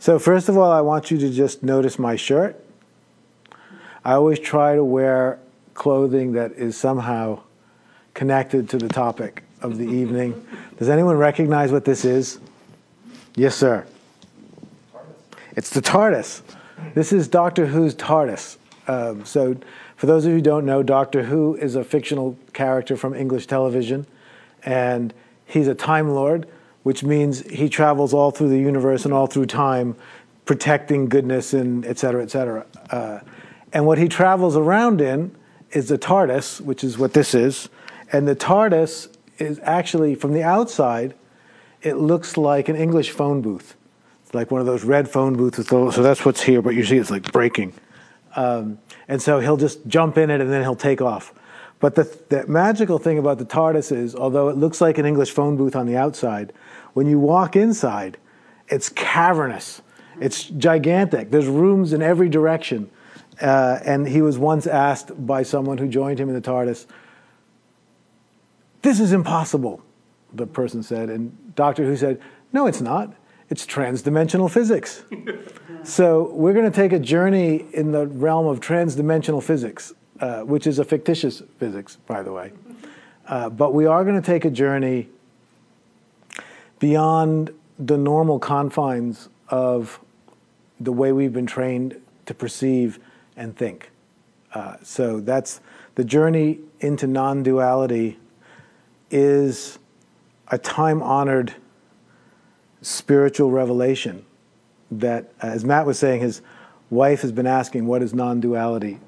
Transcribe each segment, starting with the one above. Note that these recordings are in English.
So, first of all, I want you to just notice my shirt. I always try to wear clothing that is somehow connected to the topic of the evening. Does anyone recognize what this is? Yes, sir. It's the TARDIS. This is Doctor Who's TARDIS. Um, so, for those of you who don't know, Doctor Who is a fictional character from English television, and he's a Time Lord, which means he travels all through the universe and all through time, protecting goodness and et cetera, et cetera. Uh, and what he travels around in is the TARDIS, which is what this is. And the TARDIS is actually, from the outside, it looks like an English phone booth. It's like one of those red phone booths so that's what's here, but you see it's like breaking. Um, and so he'll just jump in it and then he'll take off. But the, the magical thing about the TARDIS is, although it looks like an English phone booth on the outside, when you walk inside, it's cavernous. It's gigantic. There's rooms in every direction. Uh, and he was once asked by someone who joined him in the TARDIS, This is impossible, the person said. And Doctor Who said, No, it's not. It's transdimensional physics. so we're going to take a journey in the realm of transdimensional physics, uh, which is a fictitious physics, by the way. Uh, but we are going to take a journey beyond the normal confines of the way we've been trained to perceive and think. Uh, so that's the journey into non duality is a time honored spiritual revelation that, as Matt was saying, his wife has been asking, What is non duality?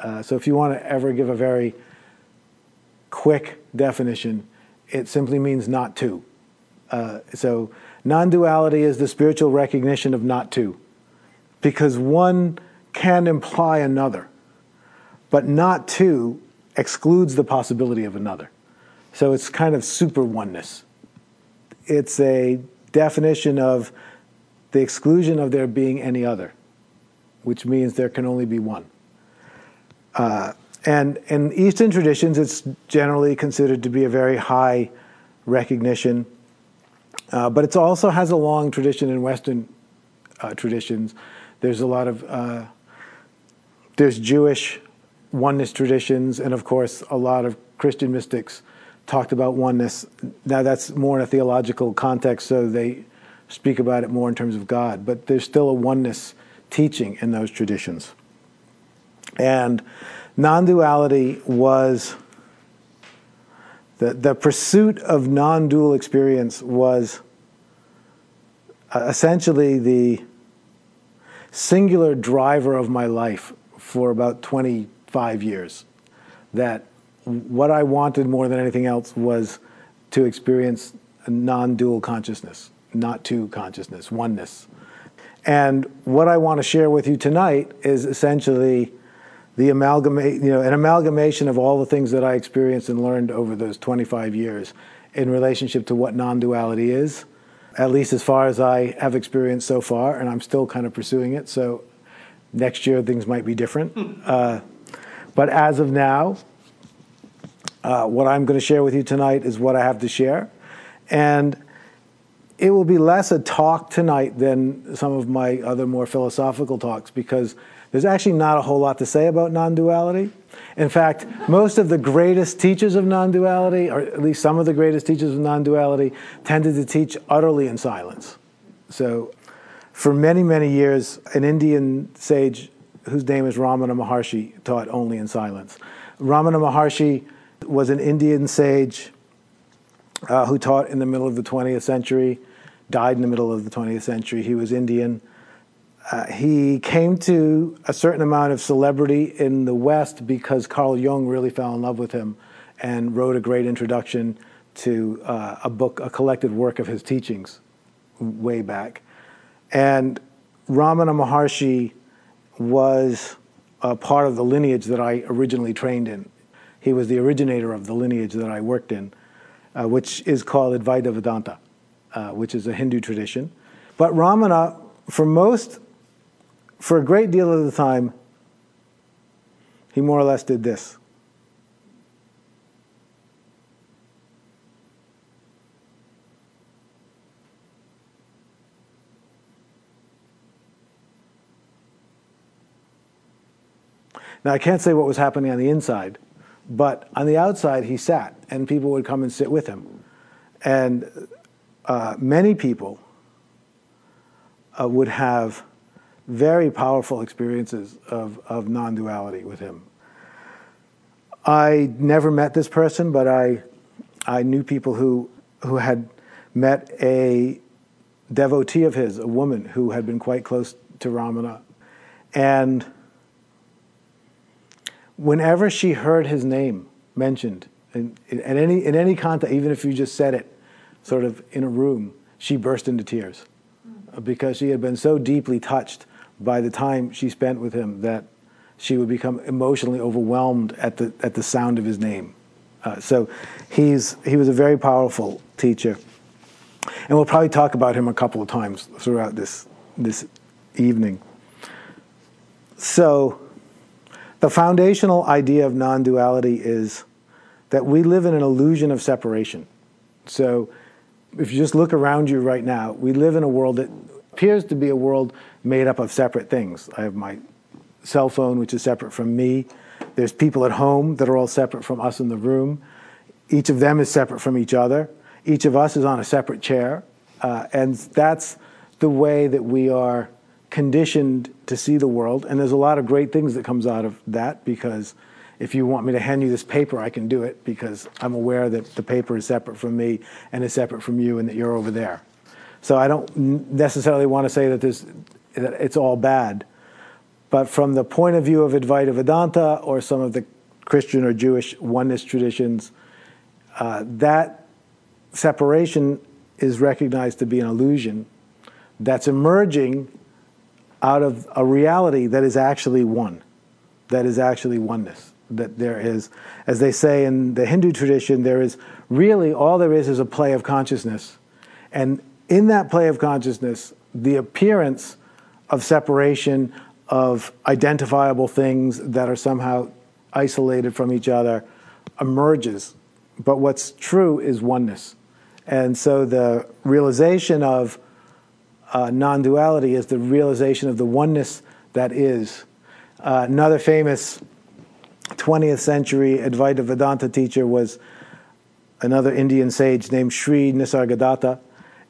Uh, so if you want to ever give a very quick definition, it simply means not two. Uh, so non duality is the spiritual recognition of not two, because one can imply another, but not two excludes the possibility of another. So it's kind of super oneness. It's a definition of the exclusion of there being any other, which means there can only be one. Uh, and in Eastern traditions, it's generally considered to be a very high recognition, uh, but it also has a long tradition in Western uh, traditions. There's a lot of uh, there's Jewish oneness traditions, and of course, a lot of Christian mystics talked about oneness. Now, that's more in a theological context, so they speak about it more in terms of God, but there's still a oneness teaching in those traditions. And non duality was the, the pursuit of non dual experience was uh, essentially the singular driver of my life for about 25 years. That what I wanted more than anything else was to experience non dual consciousness, not two consciousness, oneness. And what I want to share with you tonight is essentially the amalgamate, you know, an amalgamation of all the things that I experienced and learned over those 25 years in relationship to what non duality is, at least as far as I have experienced so far, and I'm still kind of pursuing it. So Next year, things might be different. Uh, but as of now, uh, what I'm going to share with you tonight is what I have to share. And it will be less a talk tonight than some of my other more philosophical talks because there's actually not a whole lot to say about non duality. In fact, most of the greatest teachers of non duality, or at least some of the greatest teachers of non duality, tended to teach utterly in silence. So for many, many years, an Indian sage whose name is Ramana Maharshi taught only in silence. Ramana Maharshi was an Indian sage uh, who taught in the middle of the 20th century, died in the middle of the 20th century. He was Indian. Uh, he came to a certain amount of celebrity in the West because Carl Jung really fell in love with him and wrote a great introduction to uh, a book, a collected work of his teachings way back. And Ramana Maharshi was a part of the lineage that I originally trained in. He was the originator of the lineage that I worked in, uh, which is called Advaita Vedanta, uh, which is a Hindu tradition. But Ramana, for most, for a great deal of the time, he more or less did this. Now, I can't say what was happening on the inside, but on the outside, he sat, and people would come and sit with him. And uh, many people uh, would have very powerful experiences of, of non duality with him. I never met this person, but I, I knew people who, who had met a devotee of his, a woman who had been quite close to Ramana. And whenever she heard his name mentioned, in, in, in, any, in any context, even if you just said it sort of in a room, she burst into tears hmm. because she had been so deeply touched by the time she spent with him that she would become emotionally overwhelmed at the, at the sound of his name. Uh, so he's, he was a very powerful teacher. And we'll probably talk about him a couple of times throughout this, this evening. So, the foundational idea of non duality is that we live in an illusion of separation. So, if you just look around you right now, we live in a world that appears to be a world made up of separate things. I have my cell phone, which is separate from me. There's people at home that are all separate from us in the room. Each of them is separate from each other. Each of us is on a separate chair. Uh, and that's the way that we are conditioned to see the world. And there's a lot of great things that comes out of that because if you want me to hand you this paper, I can do it because I'm aware that the paper is separate from me and is separate from you and that you're over there. So I don't necessarily want to say that, that it's all bad. But from the point of view of Advaita Vedanta or some of the Christian or Jewish oneness traditions, uh, that separation is recognized to be an illusion that's emerging out of a reality that is actually one, that is actually oneness. That there is, as they say in the Hindu tradition, there is really all there is is a play of consciousness. And in that play of consciousness, the appearance of separation, of identifiable things that are somehow isolated from each other, emerges. But what's true is oneness. And so the realization of uh, non duality is the realization of the oneness that is. Uh, another famous 20th century Advaita Vedanta teacher was another Indian sage named Sri Nisargadatta.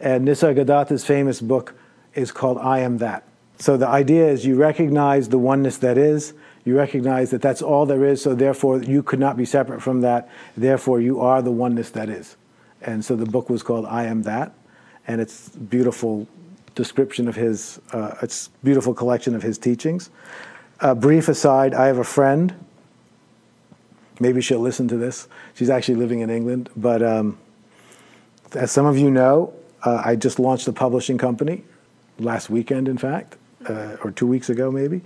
And Nisargadatta's famous book is called I Am That. So the idea is you recognize the oneness that is, you recognize that that's all there is, so therefore you could not be separate from that, therefore you are the oneness that is. And so the book was called I Am That, and it's beautiful description of his, uh, it's beautiful collection of his teachings. A brief aside, I have a friend, maybe she'll listen to this. She's actually living in England, but um, as some of you know, uh, I just launched a publishing company last weekend, in fact, uh, or two weeks ago, maybe.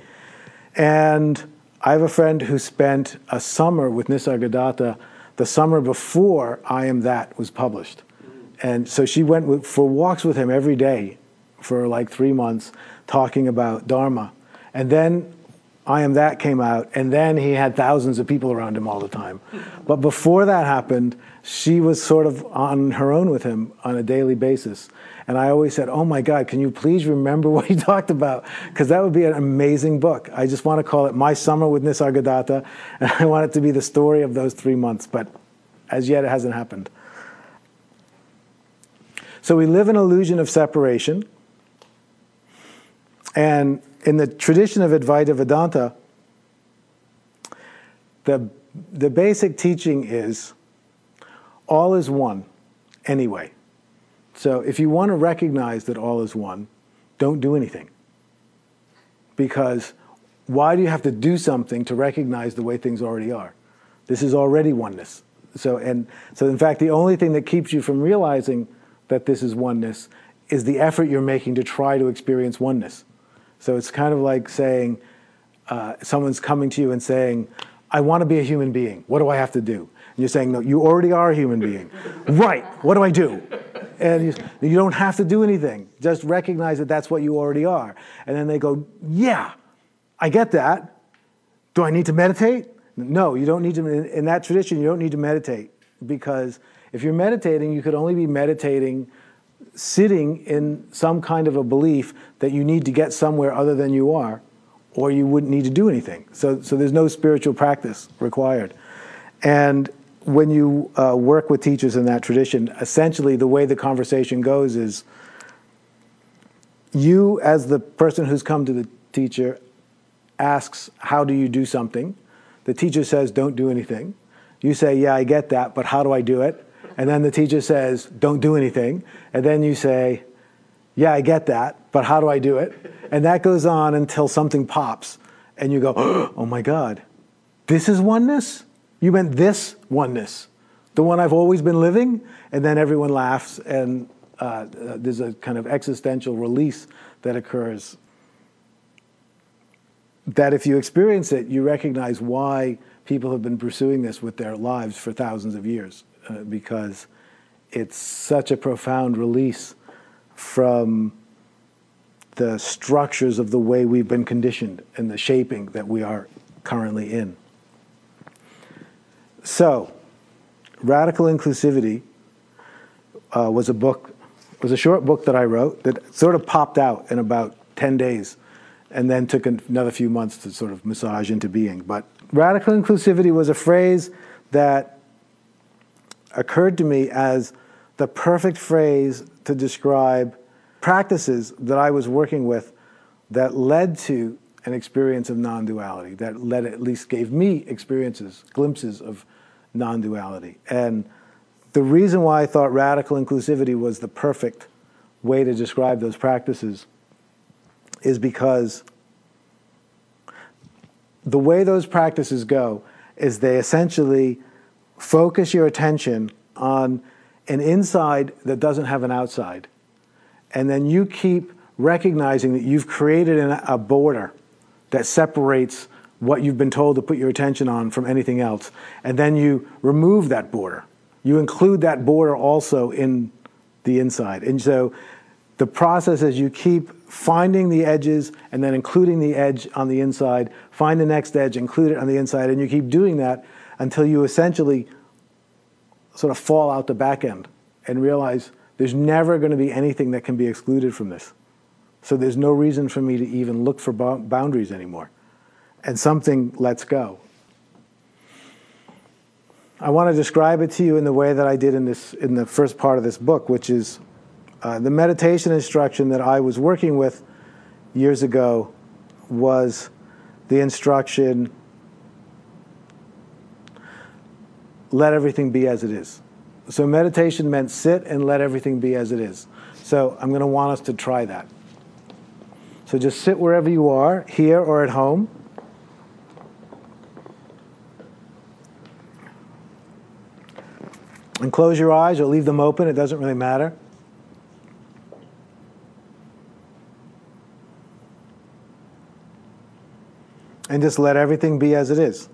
And I have a friend who spent a summer with Nisargadatta the summer before I Am That was published. And so she went for walks with him every day for like three months, talking about Dharma. And then I Am That came out, and then he had thousands of people around him all the time. But before that happened, she was sort of on her own with him on a daily basis. And I always said, Oh my God, can you please remember what he talked about? Because that would be an amazing book. I just want to call it My Summer with Nisargadatta, and I want it to be the story of those three months. But as yet, it hasn't happened. So we live an illusion of separation. And in the tradition of Advaita Vedanta, the, the basic teaching is all is one anyway. So if you want to recognize that all is one, don't do anything. Because why do you have to do something to recognize the way things already are? This is already oneness. So, and, so in fact, the only thing that keeps you from realizing that this is oneness is the effort you're making to try to experience oneness. So it's kind of like saying, uh, someone's coming to you and saying, I want to be a human being. What do I have to do? You're saying, no, you already are a human being. right. What do I do? And you, you don't have to do anything. Just recognize that that's what you already are. And then they go, yeah, I get that. Do I need to meditate? No, you don't need to. In that tradition, you don't need to meditate because if you're meditating, you could only be meditating sitting in some kind of a belief that you need to get somewhere other than you are, or you wouldn't need to do anything. So, so there's no spiritual practice required. And when you uh, work with teachers in that tradition, essentially the way the conversation goes is you, as the person who's come to the teacher, asks, How do you do something? The teacher says, Don't do anything. You say, Yeah, I get that, but how do I do it? And then the teacher says, Don't do anything. And then you say, Yeah, I get that, but how do I do it? And that goes on until something pops and you go, Oh my God, this is oneness? You meant this oneness, the one I've always been living? And then everyone laughs and uh, there's a kind of existential release that occurs. That if you experience it, you recognize why people have been pursuing this with their lives for thousands of years, uh, because it's such a profound release from the structures of the way we've been conditioned and the shaping that we are currently in. So, Radical Inclusivity uh, was a book, was a short book that I wrote that sort of popped out in about 10 days and then took another few months to sort of massage into being. But radical inclusivity was a phrase that occurred to me as the perfect phrase to describe practices that I was working with that led to an experience of non duality, that led, at least gave me experiences, glimpses of non duality. And the reason why I thought radical inclusivity was the perfect way to describe those practices is because the way those practices go is they essentially focus your attention on an inside that doesn't have an outside and then you keep recognizing that you've created a border that separates what you've been told to put your attention on from anything else. And then you remove that border. You include that border also in the inside. And so the process is you keep finding the edges and then including the edge on the inside, find the next edge, include it on the inside, and you keep doing that until you essentially sort of fall out the back end and realize there's never going to be anything that can be excluded from this. So there's no reason for me to even look for boundaries anymore. And something lets go. I want to describe it to you in the way that I did in, this, in the first part of this book, which is uh, the meditation instruction that I was working with years ago was the instruction let everything be as it is. So meditation meant sit and let everything be as it is. So I'm going to want us to try that. So just sit wherever you are, here or at home. And close your eyes or leave them open, it doesn't really matter. And just let everything be as it is.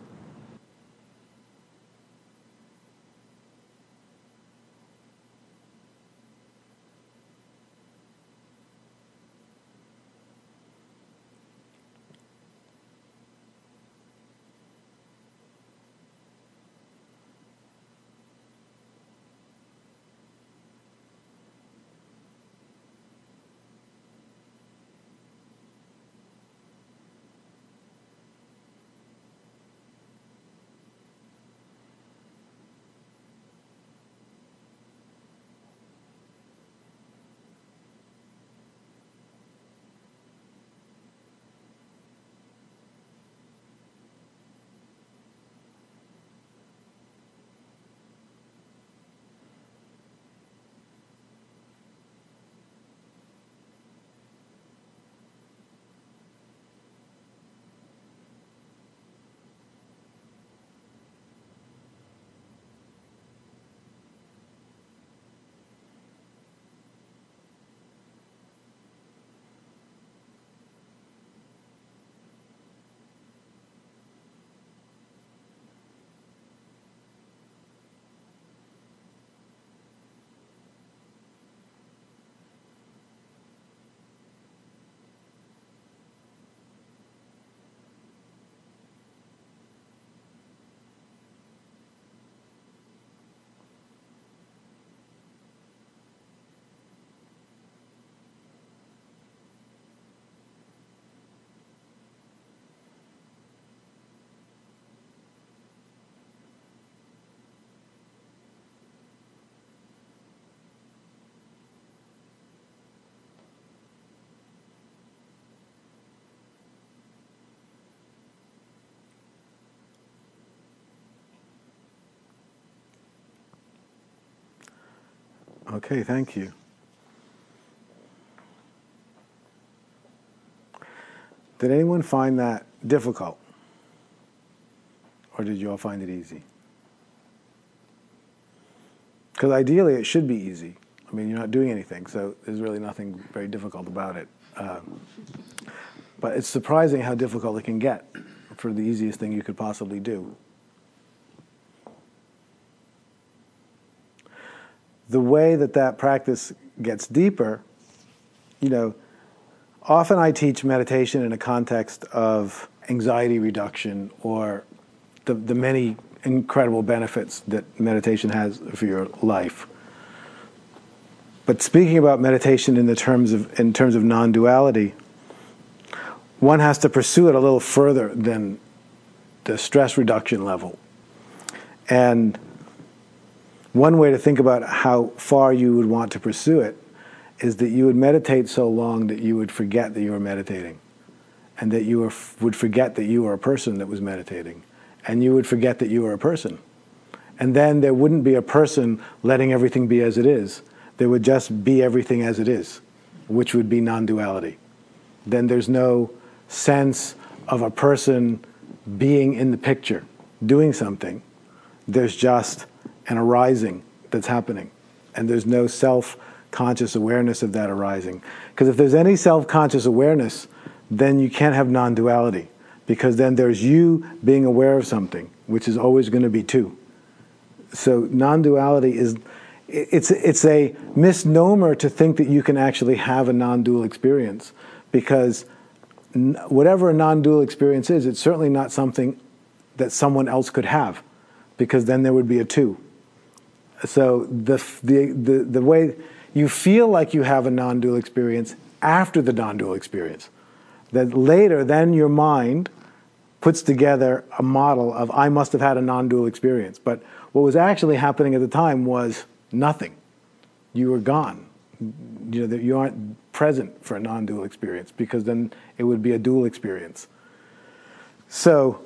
Okay, thank you. Did anyone find that difficult? Or did you all find it easy? Because ideally it should be easy. I mean, you're not doing anything, so there's really nothing very difficult about it. Um, but it's surprising how difficult it can get for the easiest thing you could possibly do. The way that that practice gets deeper, you know, often I teach meditation in a context of anxiety reduction or the, the many incredible benefits that meditation has for your life. But speaking about meditation in the terms of in terms of non-duality, one has to pursue it a little further than the stress reduction level. And one way to think about how far you would want to pursue it is that you would meditate so long that you would forget that you were meditating, and that you were, would forget that you were a person that was meditating, and you would forget that you were a person. And then there wouldn't be a person letting everything be as it is. There would just be everything as it is, which would be non duality. Then there's no sense of a person being in the picture, doing something. There's just an arising that's happening. And there's no self conscious awareness of that arising. Because if there's any self conscious awareness, then you can't have non duality. Because then there's you being aware of something, which is always going to be two. So non duality is. It's, it's a misnomer to think that you can actually have a non dual experience because whatever a non dual experience is, it's certainly not something that someone else could have because then there would be a two. So the, the, the, the way you feel like you have a non dual experience after the non dual experience. That later, then your mind puts together a model of, I must have had a non dual experience. But what was actually happening at the time was nothing. You were gone. You know, that you aren't present for a non dual experience because then it would be a dual experience. So,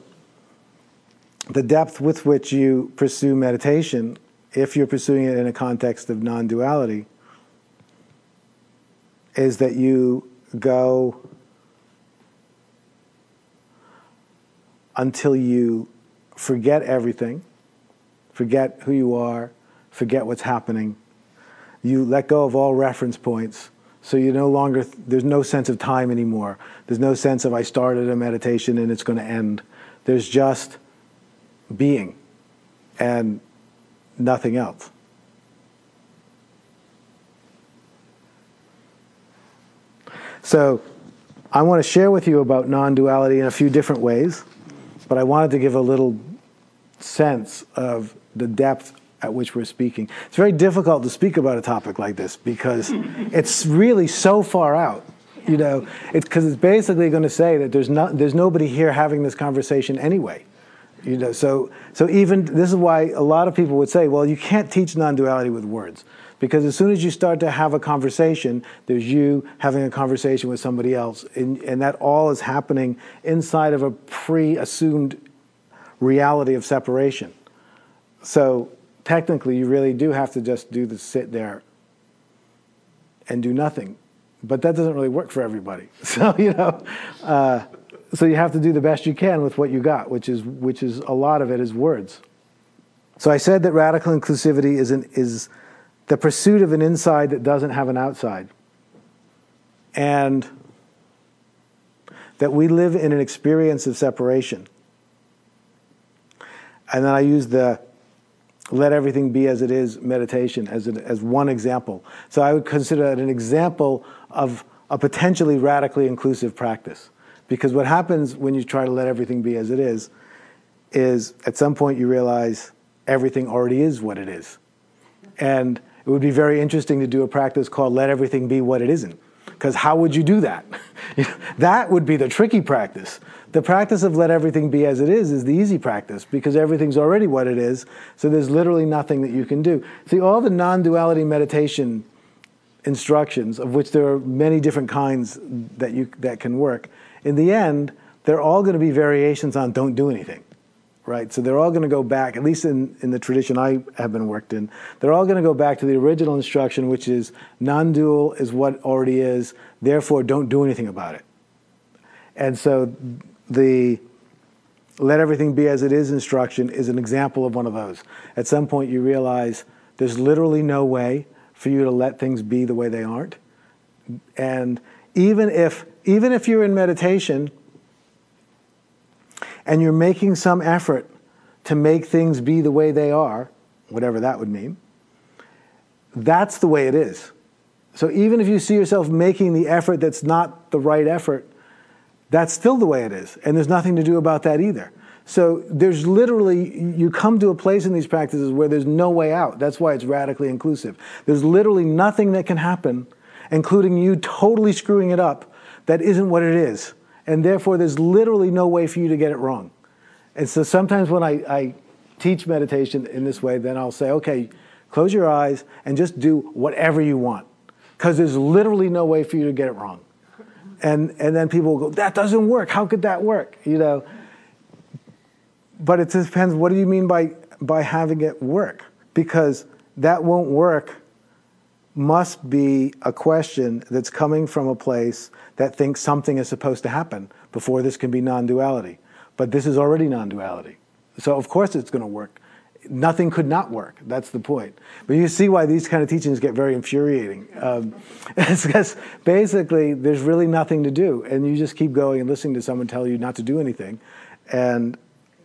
the depth with which you pursue meditation, if you're pursuing it in a context of non duality, is that you go until you forget everything, forget who you are, forget what's happening. You let go of all reference points. So you no longer, there's no sense of time anymore. There's no sense of I started a meditation and it's going to end. There's just being and nothing else. So I want to share with you about non duality in a few different ways, but I wanted to give a little sense of the depth at which we're speaking. It's very difficult to speak about a topic like this because it's really so far out. You know, it's because it's basically going to say that there's not there's nobody here having this conversation anyway. You know, so so even this is why a lot of people would say, well, you can't teach non-duality with words because as soon as you start to have a conversation, there's you having a conversation with somebody else. And, and that all is happening inside of a pre assumed reality of separation. So technically, you really do have to just do the sit there and do nothing. But that doesn't really work for everybody. So, you know. Uh, so you have to do the best you can with what you got, which is which is a lot of it is words. So I said that radical inclusivity is an, is the pursuit of an inside that doesn't have an outside. And that we live in an experience of separation. And then I use the let everything be as it is meditation as, an, as one example. So I would consider that an example of a potentially radically inclusive practice. Because what happens when you try to let everything be as it is, is at some point you realize everything already is what it is. And it would be very interesting to do a practice called let everything be what it isn't. Because how would you do that? that would be the tricky practice. The practice of let everything be as it is is the easy practice because everything's already what it is, so there's literally nothing that you can do. See, all the non duality meditation instructions, of which there are many different kinds that, you, that can work, in the end, they're all going to be variations on don't do anything, right? So they're all going to go back, at least in, in the tradition I have been worked in, they're all going to go back to the original instruction, which is non dual is what already is, therefore don't do anything about it. And so the let everything be as it is instruction is an example of one of those. At some point, you realize there's literally no way for you to let things be the way they aren't. And even if, even if you're in meditation and you're making some effort to make things be the way they are, whatever that would mean, that's the way it is. So even if you see yourself making the effort that's not the right effort, that's still the way it is. And there's nothing to do about that either. So there's literally, you come to a place in these practices where there's no way out. That's why it's radically inclusive. There's literally nothing that can happen, including you totally screwing it up, that isn't what it is. And therefore, there's literally no way for you to get it wrong. And so sometimes when I, I teach meditation in this way, then I'll say, okay, close your eyes and just do whatever you want. Because there's literally no way for you to get it wrong. And, and then people will go, that doesn't work. How could that work? You know, but it depends what do you mean by, by having it work? Because that won't work must be a question that's coming from a place that thinks something is supposed to happen before this can be non duality. But this is already non duality. So, of course, it's going to work. Nothing could not work. That's the point. But you see why these kind of teachings get very infuriating. Um, it's because basically there's really nothing to do, and you just keep going and listening to someone tell you not to do anything. And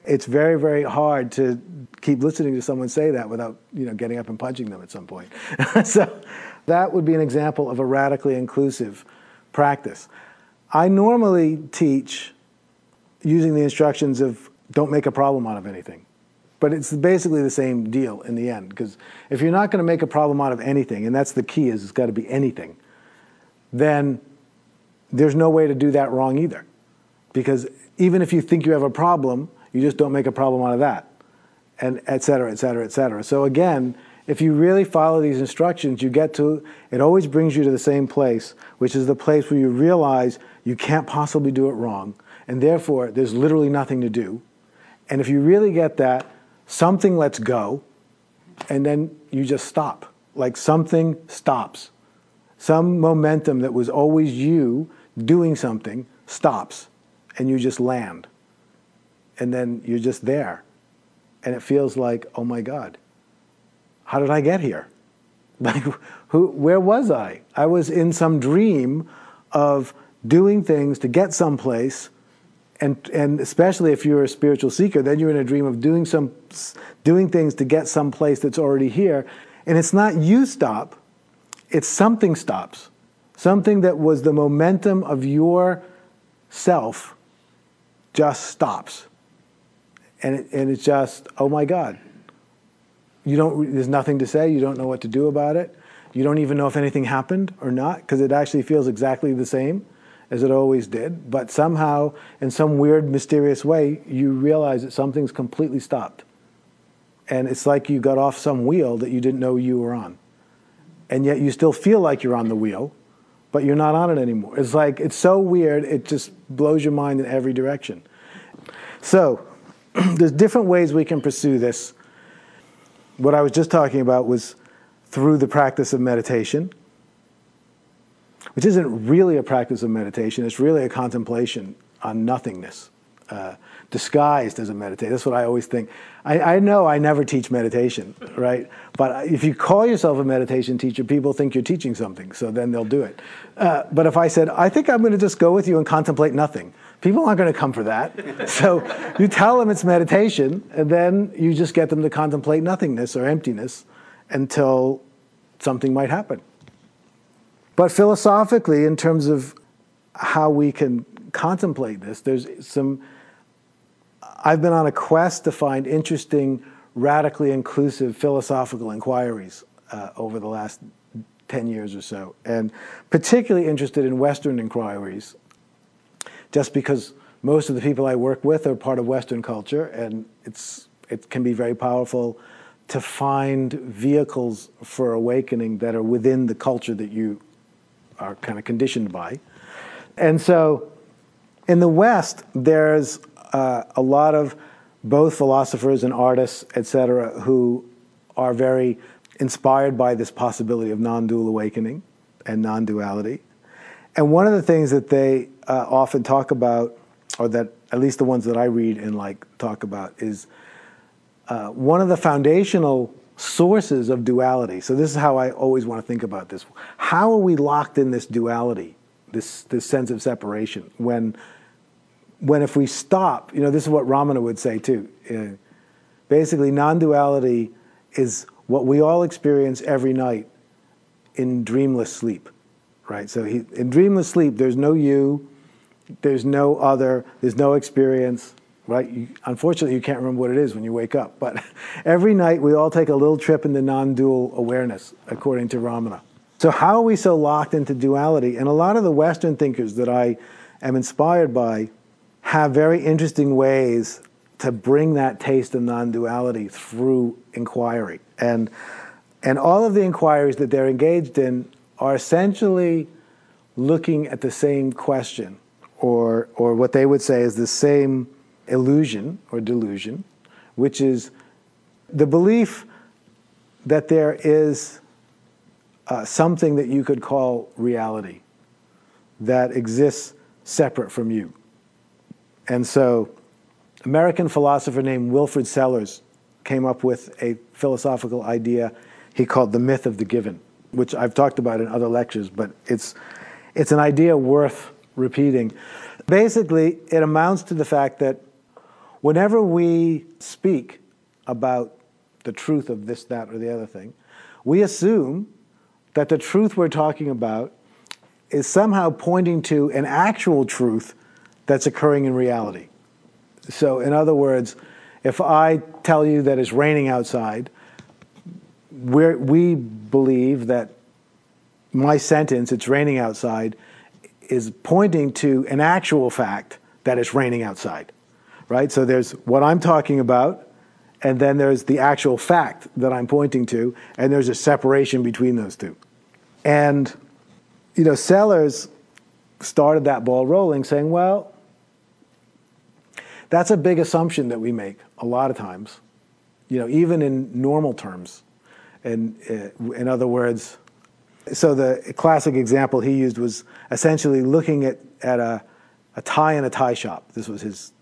it's very, very hard to keep listening to someone say that without, you know, getting up and punching them at some point. so that would be an example of a radically inclusive practice. I normally teach using the instructions of don't make a problem out of anything. But it's basically the same deal in the end, because if you're not going to make a problem out of anything, and that's the key is it's got to be anything, then there's no way to do that wrong either. Because even if you think you have a problem, you just don't make a problem out of that, and et cetera, et cetera, et cetera. So again, if you really follow these instructions, you get to, it always brings you to the same place, which is the place where you realize you can't possibly do it wrong, and therefore there's literally nothing to do. And if you really get that, something lets go, and then you just stop. Like something stops. Some momentum that was always you doing something stops, and you just land and then you're just there. And it feels like, oh my God, how did I get here? Like, who, where was I? I was in some dream of doing things to get someplace. And, and especially if you're a spiritual seeker, then you're in a dream of doing, some, doing things to get someplace that's already here. And it's not you stop, it's something stops. Something that was the momentum of your self just stops and it, and it's just oh my god. You don't there's nothing to say. You don't know what to do about it. You don't even know if anything happened or not because it actually feels exactly the same as it always did. But somehow in some weird mysterious way you realize that something's completely stopped. And it's like you got off some wheel that you didn't know you were on. And yet you still feel like you're on the wheel but you're not on it anymore. It's like it's so weird it just blows your mind in every direction. So there's different ways we can pursue this. What I was just talking about was through the practice of meditation, which isn't really a practice of meditation, it's really a contemplation on nothingness. Uh, disguised as a meditation. That's what I always think. I, I, know I never teach meditation, right? But if you call yourself a meditation teacher, people think you're teaching something, so then they'll do it. Uh, but if I said, I think I'm going to just go with you and contemplate nothing, People aren't going to come for that. so you tell them it's meditation, and then you just get them to contemplate nothingness or emptiness until something might happen. But philosophically, in terms of how we can contemplate this, there's some. I've been on a quest to find interesting, radically inclusive philosophical inquiries uh, over the last 10 years or so, and particularly interested in Western inquiries just because most of the people I work with are part of Western culture, and it's it can be very powerful to find vehicles for awakening that are within the culture that you are kind of conditioned by. And so, in the West, there's uh, a lot of both philosophers and artists, etc., who are very inspired by this possibility of non-dual awakening and non-duality. And one of the things that they uh, often talk about, or that at least the ones that I read and like talk about, is uh, one of the foundational sources of duality. So this is how I always want to think about this. How are we locked in this duality, this this sense of separation? When when if we stop, you know, this is what Ramana would say too. Uh, basically, non-duality is what we all experience every night in dreamless sleep, right? So he, in dreamless sleep, there's no you, there's no other, there's no experience, right? You, unfortunately, you can't remember what it is when you wake up. But every night, we all take a little trip into non-dual awareness, according to Ramana. So how are we so locked into duality? And a lot of the Western thinkers that I am inspired by have very interesting ways to bring that taste of non-duality through inquiry. And, and all of the inquiries that they're engaged in are essentially looking at the same question, or, or what they would say is the same illusion or delusion, which is the belief that there is uh, something that you could call reality that exists separate from you. And so American philosopher named Wilfrid Sellars came up with a philosophical idea he called the myth of the given, which I've talked about in other lectures, but it's, it's an idea worth repeating. Basically, it amounts to the fact that whenever we speak about the truth of this, that, or the other thing, we assume that the truth we're talking about is somehow pointing to an actual truth that's occurring in reality. So, in other words, if I tell you that it's raining outside, we we believe that my sentence, it's raining outside, is pointing to an actual fact that it's raining outside, right? So there's what I'm talking about, and then there's the actual fact that I'm pointing to, and there's a separation between those two. And, you know, Sellars started that ball rolling saying, well, that's a big assumption that we make a lot of times, you know, even in normal terms. And uh, in other words, so the classic example he used was essentially looking at, at a, a tie in a tie shop. This was his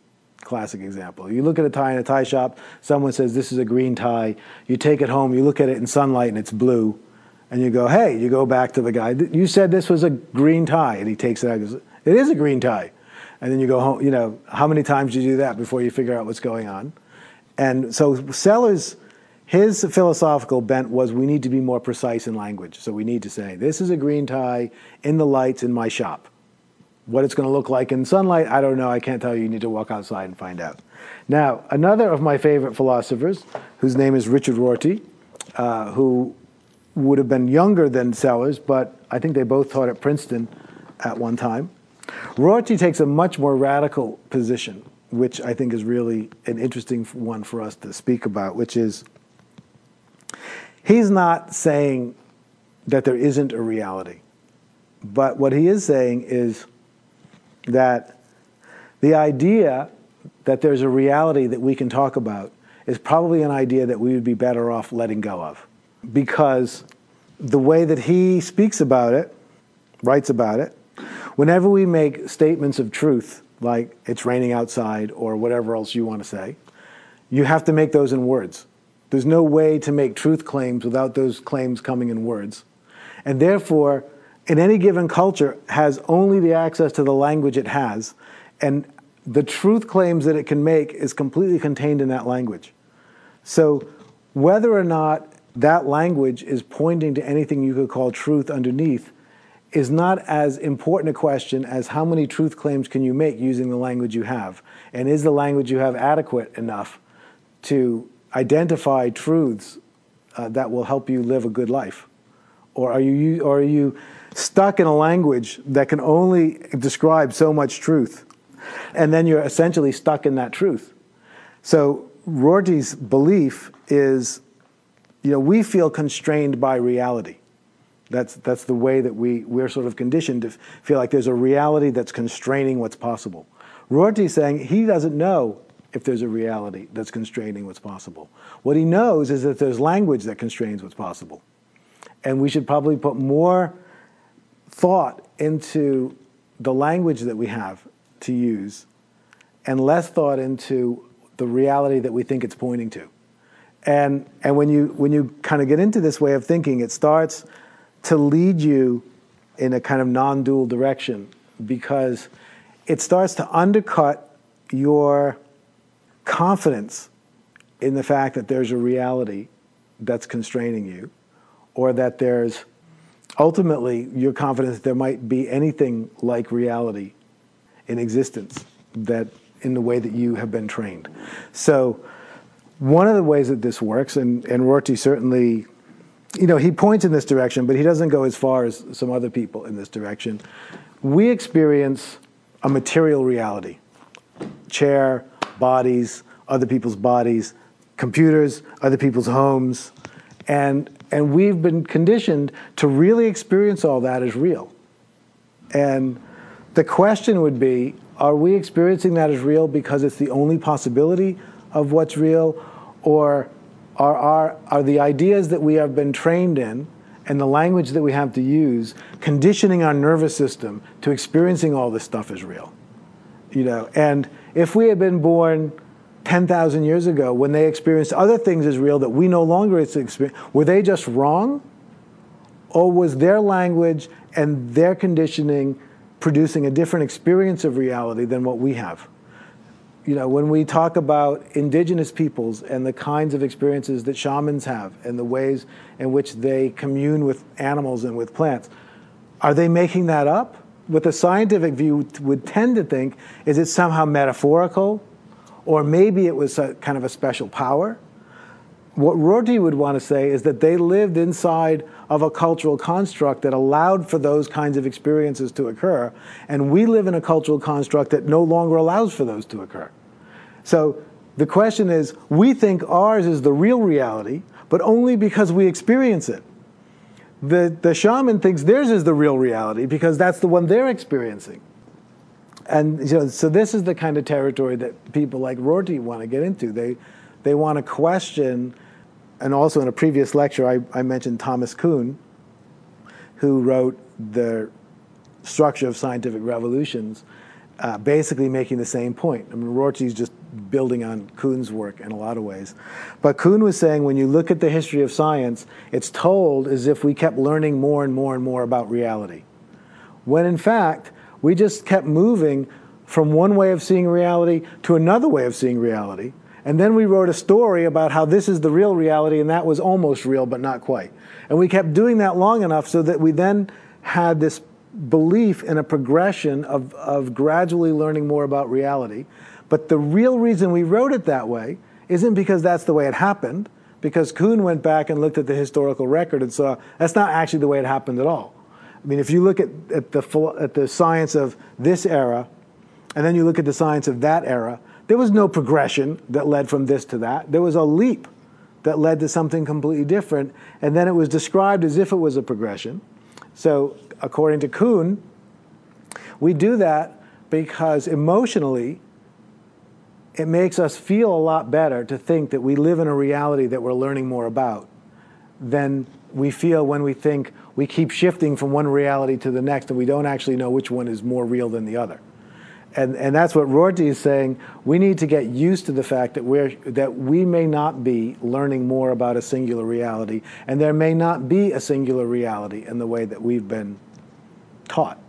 classic example. You look at a tie in a tie shop, someone says, This is a green tie. You take it home, you look at it in sunlight and it's blue. And you go, Hey, you go back to the guy, You said this was a green tie. And he takes it out and goes, It is a green tie and then you go home. You know, how many times do you do that before you figure out what's going on? And so Sellars, his philosophical bent was we need to be more precise in language. So we need to say, this is a green tie in the lights in my shop. What it's going to look like in sunlight, I don't know. I can't tell you. You need to walk outside and find out. Now, another of my favorite philosophers, whose name is Richard Rorty, uh, who would have been younger than Sellars, but I think they both taught at Princeton at one time. Rorty takes a much more radical position, which I think is really an interesting one for us to speak about, which is he's not saying that there isn't a reality. But what he is saying is that the idea that there's a reality that we can talk about is probably an idea that we would be better off letting go of. Because the way that he speaks about it, writes about it, Whenever we make statements of truth, like it's raining outside or whatever else you want to say, you have to make those in words. There's no way to make truth claims without those claims coming in words. And therefore, in any given culture, has only the access to the language it has, and the truth claims that it can make is completely contained in that language. So, whether or not that language is pointing to anything you could call truth underneath is not as important a question as how many truth claims can you make using the language you have? And is the language you have adequate enough to identify truths uh, that will help you live a good life? Or are, you, or are you stuck in a language that can only describe so much truth? And then you're essentially stuck in that truth. So Rorty's belief is, you know, we feel constrained by reality. That's, that's the way that we, we're sort of conditioned to feel like there's a reality that's constraining what's possible. Rorty's saying he doesn't know if there's a reality that's constraining what's possible. What he knows is that there's language that constrains what's possible. And we should probably put more thought into the language that we have to use and less thought into the reality that we think it's pointing to. And, and when, you, when you kind of get into this way of thinking, it starts to lead you in a kind of non dual direction because it starts to undercut your confidence in the fact that there's a reality that's constraining you, or that there's ultimately your confidence that there might be anything like reality in existence that in the way that you have been trained. So one of the ways that this works, and, and Rorty certainly, you know, he points in this direction, but he doesn't go as far as some other people in this direction. We experience a material reality chair, bodies, other people's bodies, computers, other people's homes. And, and we've been conditioned to really experience all that as real. And the question would be are we experiencing that as real because it's the only possibility of what's real? Or are, are, are the ideas that we have been trained in and the language that we have to use conditioning our nervous system to experiencing all this stuff as real? You know, and if we had been born 10,000 years ago when they experienced other things as real that we no longer experience, were they just wrong? Or was their language and their conditioning producing a different experience of reality than what we have? You know, when we talk about indigenous peoples and the kinds of experiences that shamans have and the ways in which they commune with animals and with plants, are they making that up? What the scientific view would tend to think is it's somehow metaphorical, or maybe it was a, kind of a special power. What Rorty would want to say is that they lived inside of a cultural construct that allowed for those kinds of experiences to occur, and we live in a cultural construct that no longer allows for those to occur. So the question is we think ours is the real reality, but only because we experience it the, the shaman thinks theirs is the real reality because that's the one they're experiencing. And you know, so this is the kind of territory that people like Rorty want to get into. They, they want to question, and also in a previous lecture, I, I mentioned Thomas Kuhn, who wrote The Structure of Scientific Revolutions, uh, basically making the same point. I mean, Rorty's just building on Kuhn's work in a lot of ways. But Kuhn was saying when you look at the history of science, it's told as if we kept learning more and more and more about reality. When in fact, we just kept moving from one way of seeing reality to another way of seeing reality. And then we wrote a story about how this is the real reality and that was almost real, but not quite. And we kept doing that long enough so that we then had this belief in a progression of, of gradually learning more about reality but the real reason we wrote it that way isn't because that's the way it happened, because Kuhn went back and looked at the historical record and saw that's not actually the way it happened at all. I mean, if you look at, at, the, at the science of this era, and then you look at the science of that era, there was no progression that led from this to that. There was a leap that led to something completely different, and then it was described as if it was a progression. So, according to Kuhn, we do that because emotionally it makes us feel a lot better to think that we live in a reality that we're learning more about than we feel when we think we keep shifting from one reality to the next and we don't actually know which one is more real than the other. And, and that's what Rorty is saying. We need to get used to the fact that, we're, that we may not be learning more about a singular reality, and there may not be a singular reality in the way that we've been taught.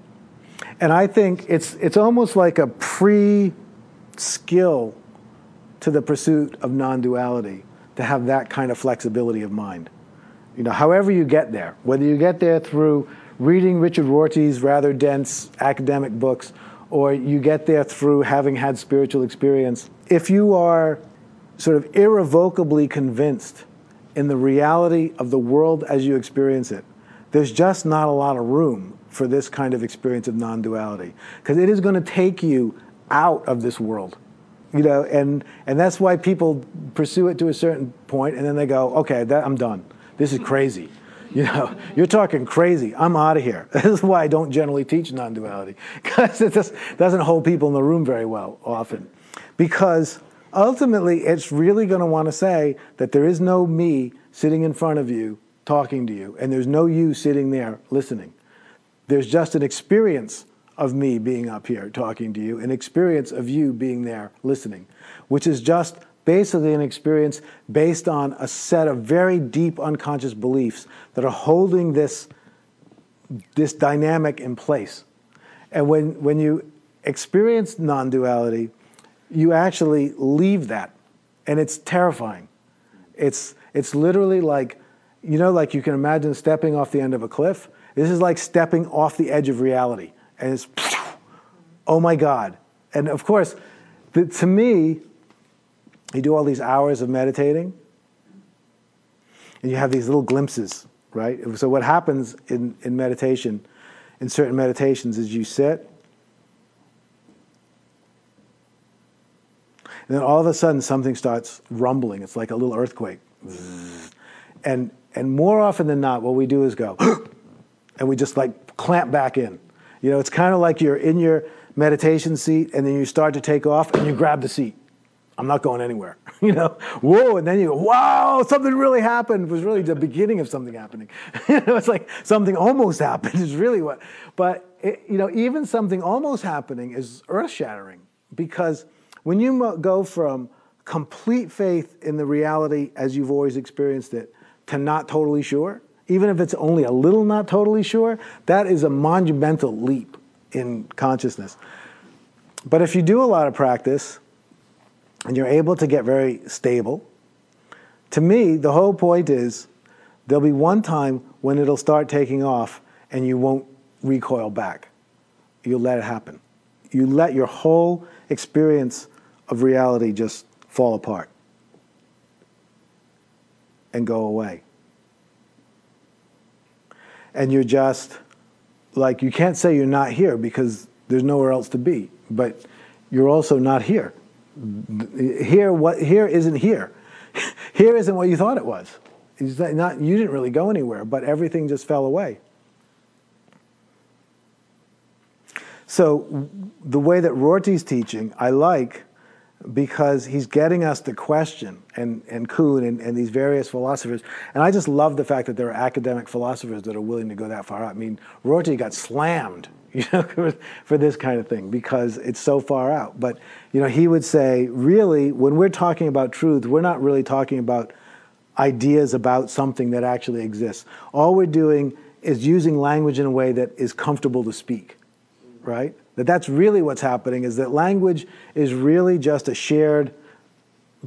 And I think it's, it's almost like a pre skill to the pursuit of non-duality to have that kind of flexibility of mind. You know, however you get there, whether you get there through reading Richard Rorty's rather dense academic books, or you get there through having had spiritual experience, if you are sort of irrevocably convinced in the reality of the world as you experience it, there's just not a lot of room for this kind of experience of non duality. Because it is going to take you out of this world you know, and and that's why people pursue it to a certain point, and then they go, okay, that, I'm done. This is crazy. You know, you're talking crazy. I'm out of here. This is why I don't generally teach non-duality because it just doesn't hold people in the room very well often, because ultimately, it's really going to want to say that there is no me sitting in front of you talking to you, and there's no you sitting there listening. There's just an experience of me being up here talking to you, an experience of you being there listening, which is just basically an experience based on a set of very deep unconscious beliefs that are holding this, this dynamic in place. And when, when you experience non duality, you actually leave that. And it's terrifying. It's, it's literally like, you know, like you can imagine stepping off the end of a cliff. This is like stepping off the edge of reality. And it's, oh my God. And of course, the, to me, you do all these hours of meditating, and you have these little glimpses, right? So, what happens in, in meditation, in certain meditations, is you sit, and then all of a sudden something starts rumbling. It's like a little earthquake. And, and more often than not, what we do is go, and we just like clamp back in. You know, it's kind of like you're in your meditation seat, and then you start to take off, and you grab the seat. I'm not going anywhere. you know, whoa, and then you go, wow, something really happened. It was really the beginning of something happening. you know, it's like something almost happened is really what. But it, you know, even something almost happening is earth shattering because when you go from complete faith in the reality as you've always experienced it to not totally sure, even if it's only a little not totally sure, that is a monumental leap in consciousness. But if you do a lot of practice, and you're able to get very stable, to me, the whole point is there'll be one time when it'll start taking off and you won't recoil back. You'll let it happen. You let your whole experience of reality just fall apart and go away. And you're just like, you can't say you're not here because there's nowhere else to be, but you're also not here here what here isn't here. here isn't what you thought it was. It's not, you didn't really go anywhere, but everything just fell away. So the way that Rorty's teaching, I like because he's getting us to question and, and Kuhn and, and, these various philosophers. And I just love the fact that there are academic philosophers that are willing to go that far out. I mean, Rorty got slammed you know, for this kind of thing because it's so far out. But you know, he would say, really, when we're talking about truth, we're not really talking about ideas about something that actually exists. All we're doing is using language in a way that is comfortable to speak, right? That that's really what's happening is that language is really just a shared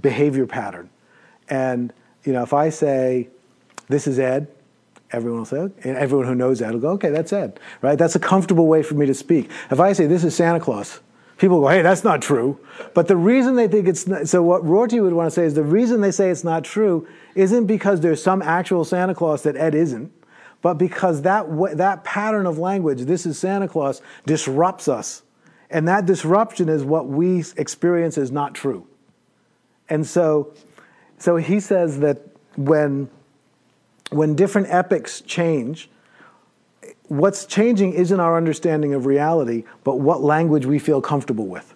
behavior pattern. And you know, if I say, "This is Ed," everyone will say, and everyone who knows Ed will go, okay, that's Ed, right? That's a comfortable way for me to speak. If I say, this is Santa Claus, people go, hey, that's not true. But the reason they think it's not, so what Rorty would want to say is the reason they say it's not true isn't because there's some actual Santa Claus that Ed isn't, but because that, that pattern of language, this is Santa Claus, disrupts us. And that disruption is what we experience as not true. And so, so he says that when when different epochs change, what's changing isn't our understanding of reality, but what language we feel comfortable with.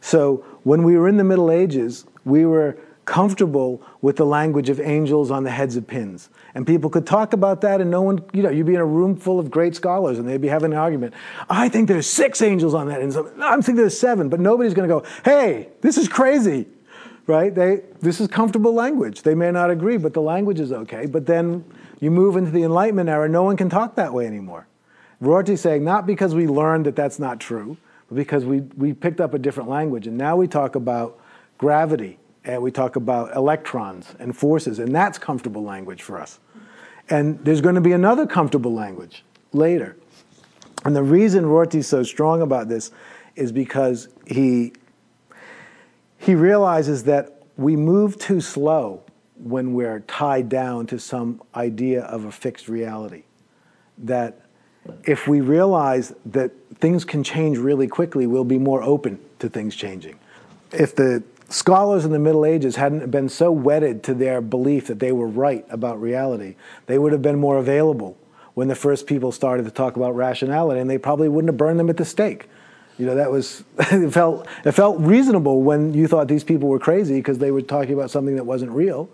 So when we were in the Middle Ages, we were comfortable with the language of angels on the heads of pins. And people could talk about that, and no one, you know, you'd be in a room full of great scholars, and they'd be having an argument. I think there's six angels on that, and I'm thinking there's seven, but nobody's going to go, hey, this is crazy right? They, this is comfortable language. They may not agree, but the language is okay. But then you move into the Enlightenment era, no one can talk that way anymore. Rorty's saying not because we learned that that's not true, but because we, we picked up a different language. And now we talk about gravity, and we talk about electrons and forces, and that's comfortable language for us. And there's going to be another comfortable language later. And the reason Rorty's so strong about this is because he he realizes that we move too slow when we're tied down to some idea of a fixed reality. That if we realize that things can change really quickly, we'll be more open to things changing. If the scholars in the Middle Ages hadn't been so wedded to their belief that they were right about reality, they would have been more available when the first people started to talk about rationality, and they probably wouldn't have burned them at the stake You know, that was, it felt, it felt reasonable when you thought these people were crazy because they were talking about something that wasn't real.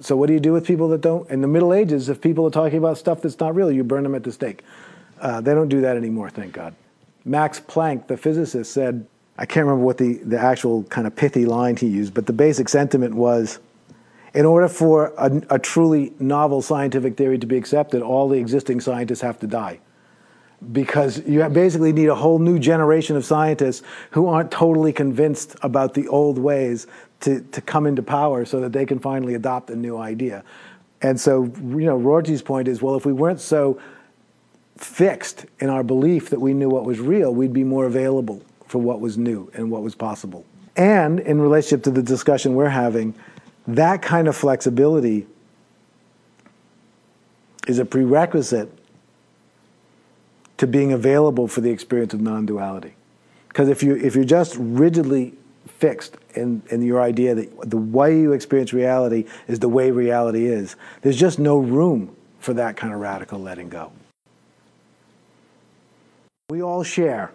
So what do you do with people that don't? In the Middle Ages, if people are talking about stuff that's not real, you burn them at the stake. Uh, they don't do that anymore, thank God. Max Planck, the physicist, said, I can't remember what the, the actual kind of pithy line he used, but the basic sentiment was, in order for a, a truly novel scientific theory to be accepted, all the existing scientists have to die because you basically need a whole new generation of scientists who aren't totally convinced about the old ways to, to come into power so that they can finally adopt a new idea. And so, you know, Rorty's point is, well, if we weren't so fixed in our belief that we knew what was real, we'd be more available for what was new and what was possible. And in relationship to the discussion we're having, that kind of flexibility is a prerequisite to being available for the experience of non-duality. Because if you if you're just rigidly fixed in, in your idea that the way you experience reality is the way reality is, there's just no room for that kind of radical letting go. We all share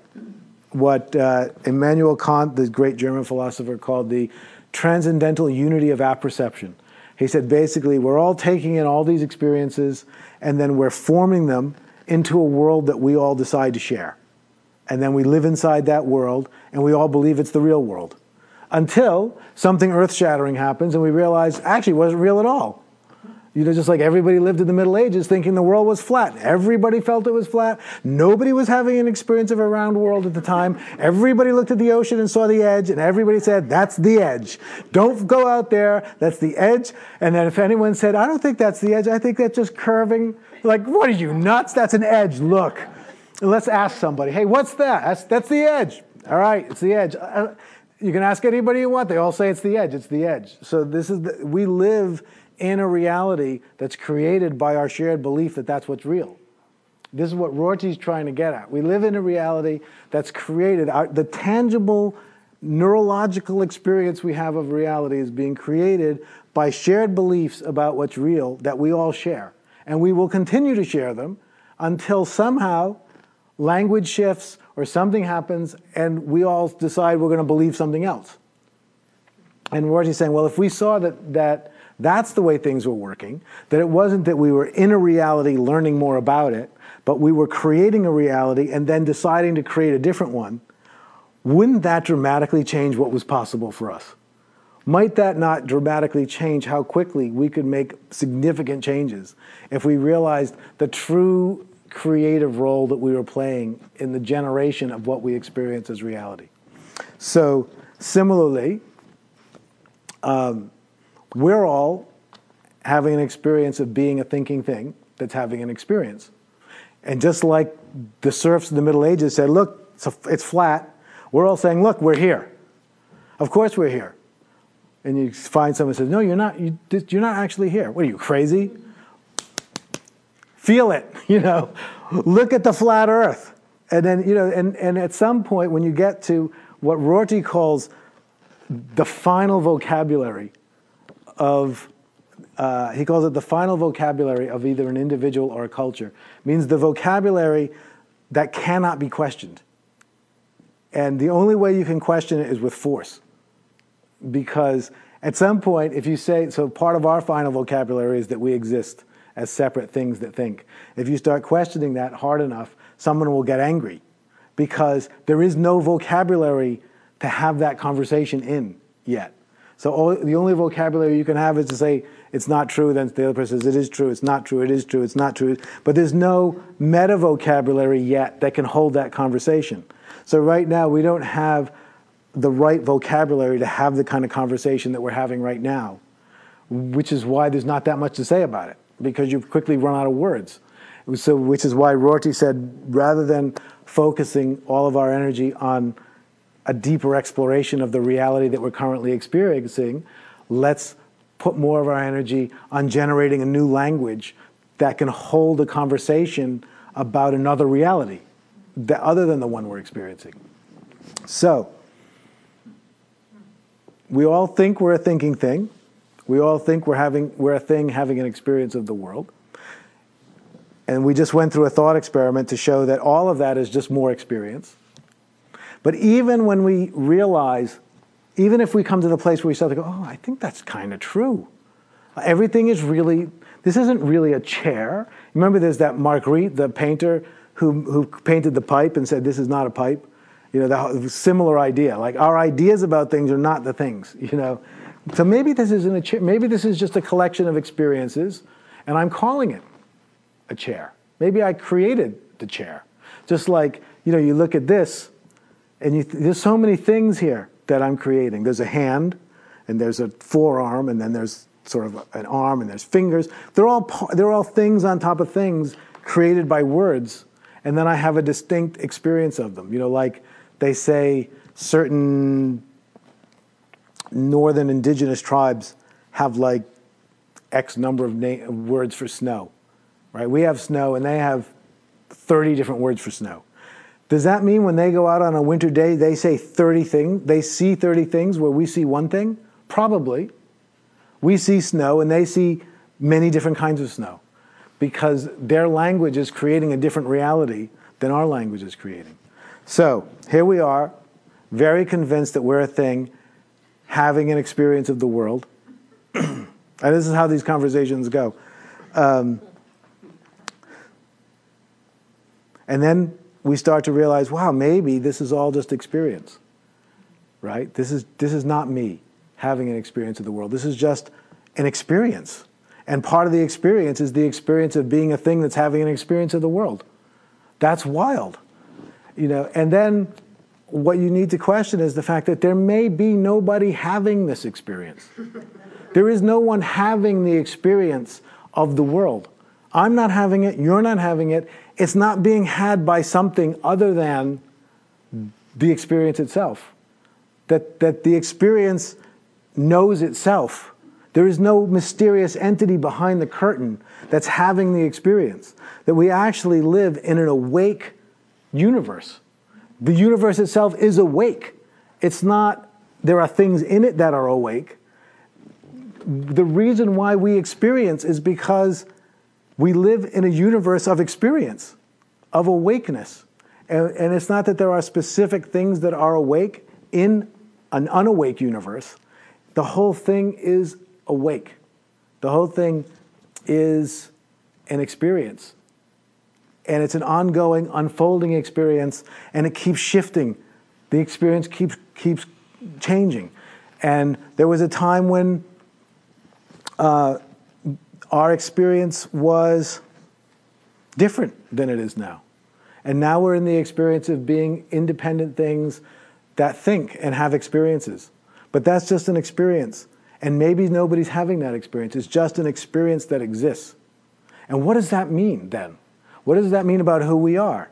what uh, Immanuel Kant, the great German philosopher, called the transcendental unity of apperception. He said basically, we're all taking in all these experiences and then we're forming them into a world that we all decide to share. And then we live inside that world and we all believe it's the real world. Until something earth shattering happens and we realize actually it wasn't real at all. You know, just like everybody lived in the Middle Ages thinking the world was flat. Everybody felt it was flat. Nobody was having an experience of a round world at the time. Everybody looked at the ocean and saw the edge, and everybody said, That's the edge. Don't go out there. That's the edge. And then if anyone said, I don't think that's the edge, I think that's just curving, like, what are you, nuts? That's an edge. Look. Let's ask somebody, Hey, what's that? That's, that's the edge. All right, it's the edge. Uh, you can ask anybody you want. They all say it's the edge. It's the edge. So this is the, we live in a reality that's created by our shared belief that that's what's real. This is what Rorty's trying to get at. We live in a reality that's created. Our, the tangible neurological experience we have of reality is being created by shared beliefs about what's real that we all share. And we will continue to share them until somehow language shifts or something happens and we all decide we're going to believe something else. And Rorty's saying, well, if we saw that, that that's the way things were working. That it wasn't that we were in a reality learning more about it, but we were creating a reality and then deciding to create a different one. Wouldn't that dramatically change what was possible for us? Might that not dramatically change how quickly we could make significant changes if we realized the true creative role that we were playing in the generation of what we experience as reality? So, similarly, um, we're all having an experience of being a thinking thing that's having an experience. And just like the serfs in the Middle Ages said, look, it's, a, it's flat, we're all saying, look, we're here. Of course we're here. And you find someone says, no, you're not, you, you're not actually here. What are you, crazy? Feel it, you know. Look at the flat earth. And then, you know, and, and at some point when you get to what Rorty calls the final vocabulary of, uh, he calls it the final vocabulary of either an individual or a culture. means the vocabulary that cannot be questioned. And the only way you can question it is with force. Because at some point, if you say, so part of our final vocabulary is that we exist as separate things that think. If you start questioning that hard enough, someone will get angry because there is no vocabulary to have that conversation in yet. So all, the only vocabulary you can have is to say, it's not true, then the other person says, it is true, it's not true, it is true, it's not true. But there's no meta vocabulary yet that can hold that conversation. So right now, we don't have the right vocabulary to have the kind of conversation that we're having right now, which is why there's not that much to say about it, because you've quickly run out of words. So, which is why Rorty said, rather than focusing all of our energy on a deeper exploration of the reality that we're currently experiencing, let's put more of our energy on generating a new language that can hold a conversation about another reality that, other than the one we're experiencing. So, we all think we're a thinking thing. We all think we're, having, we're a thing having an experience of the world. And we just went through a thought experiment to show that all of that is just more experience. But even when we realize, even if we come to the place where we start to go, oh, I think that's kind of true. Everything is really, this isn't really a chair. Remember there's that Magritte, the painter, who, who painted the pipe and said, this is not a pipe. You know, the similar idea. Like our ideas about things are not the things, you know. So maybe this isn't a chair. Maybe this is just a collection of experiences, and I'm calling it a chair. Maybe I created the chair. Just like, you know, you look at this, and you, there's so many things here that I'm creating. There's a hand, and there's a forearm, and then there's sort of an arm, and there's fingers. They're all, they're all things on top of things created by words, and then I have a distinct experience of them. You know, like they say certain northern indigenous tribes have like X number of na- words for snow, right? We have snow, and they have 30 different words for snow. Does that mean when they go out on a winter day, they say 30 things, they see 30 things where we see one thing? Probably. We see snow and they see many different kinds of snow because their language is creating a different reality than our language is creating. So here we are, very convinced that we're a thing, having an experience of the world. and this is how these conversations go. Um, and then we start to realize, wow, maybe this is all just experience, right? This is, this is not me having an experience of the world. This is just an experience. And part of the experience is the experience of being a thing that's having an experience of the world. That's wild. You know, and then what you need to question is the fact that there may be nobody having this experience. there is no one having the experience of the world. I'm not having it, you're not having it, it's not being had by something other than the experience itself. That, that the experience knows itself. There is no mysterious entity behind the curtain that's having the experience. That we actually live in an awake universe. The universe itself is awake. It's not, there are things in it that are awake. The reason why we experience is because we live in a universe of experience, of awakeness. And, and, it's not that there are specific things that are awake in an unawake universe. The whole thing is awake. The whole thing is an experience. And it's an ongoing, unfolding experience, and it keeps shifting. The experience keeps, keeps changing. And there was a time when uh, our experience was different than it is now. And now we're in the experience of being independent things that think and have experiences. But that's just an experience. And maybe nobody's having that experience. It's just an experience that exists. And what does that mean then? What does that mean about who we are?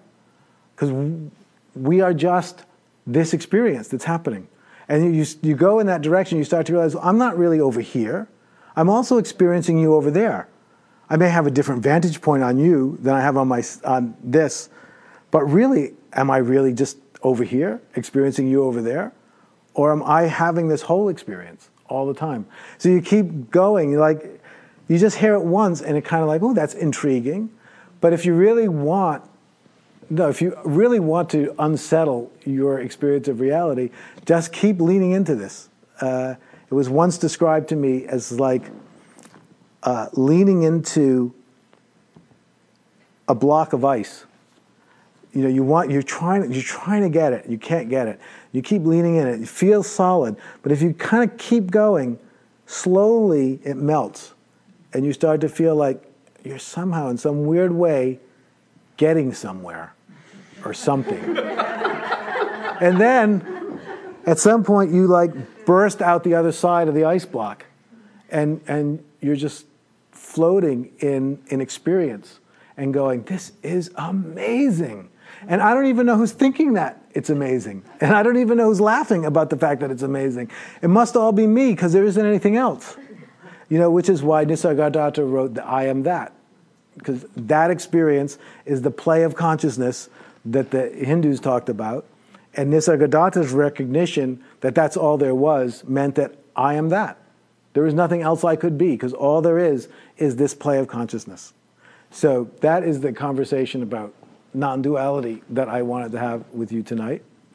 Because we are just this experience that's happening. And you, you go in that direction, you start to realize, well, I'm not really over here. I'm also experiencing you over there. I may have a different vantage point on you than I have on my on this, but really, am I really just over here experiencing you over there, or am I having this whole experience all the time? So you keep going, like you just hear it once, and it kind of like, oh, that's intriguing. But if you really want, no, if you really want to unsettle your experience of reality, just keep leaning into this. Uh, it was once described to me as like uh, leaning into a block of ice. You know, you want you're trying you're trying to get it, you can't get it. You keep leaning in it. It feels solid, but if you kind of keep going, slowly it melts, and you start to feel like you're somehow in some weird way getting somewhere or something. and then at some point you like burst out the other side of the ice block and, and you're just floating in, in experience and going, This is amazing. And I don't even know who's thinking that it's amazing. And I don't even know who's laughing about the fact that it's amazing. It must all be me because there isn't anything else. You know, which is why Nisargadatta wrote the I am that. Because that experience is the play of consciousness that the Hindus talked about. And Nisargadatta's recognition that that's all there was meant that I am that. There is nothing else I could be because all there is is this play of consciousness. So that is the conversation about non duality that I wanted to have with you tonight.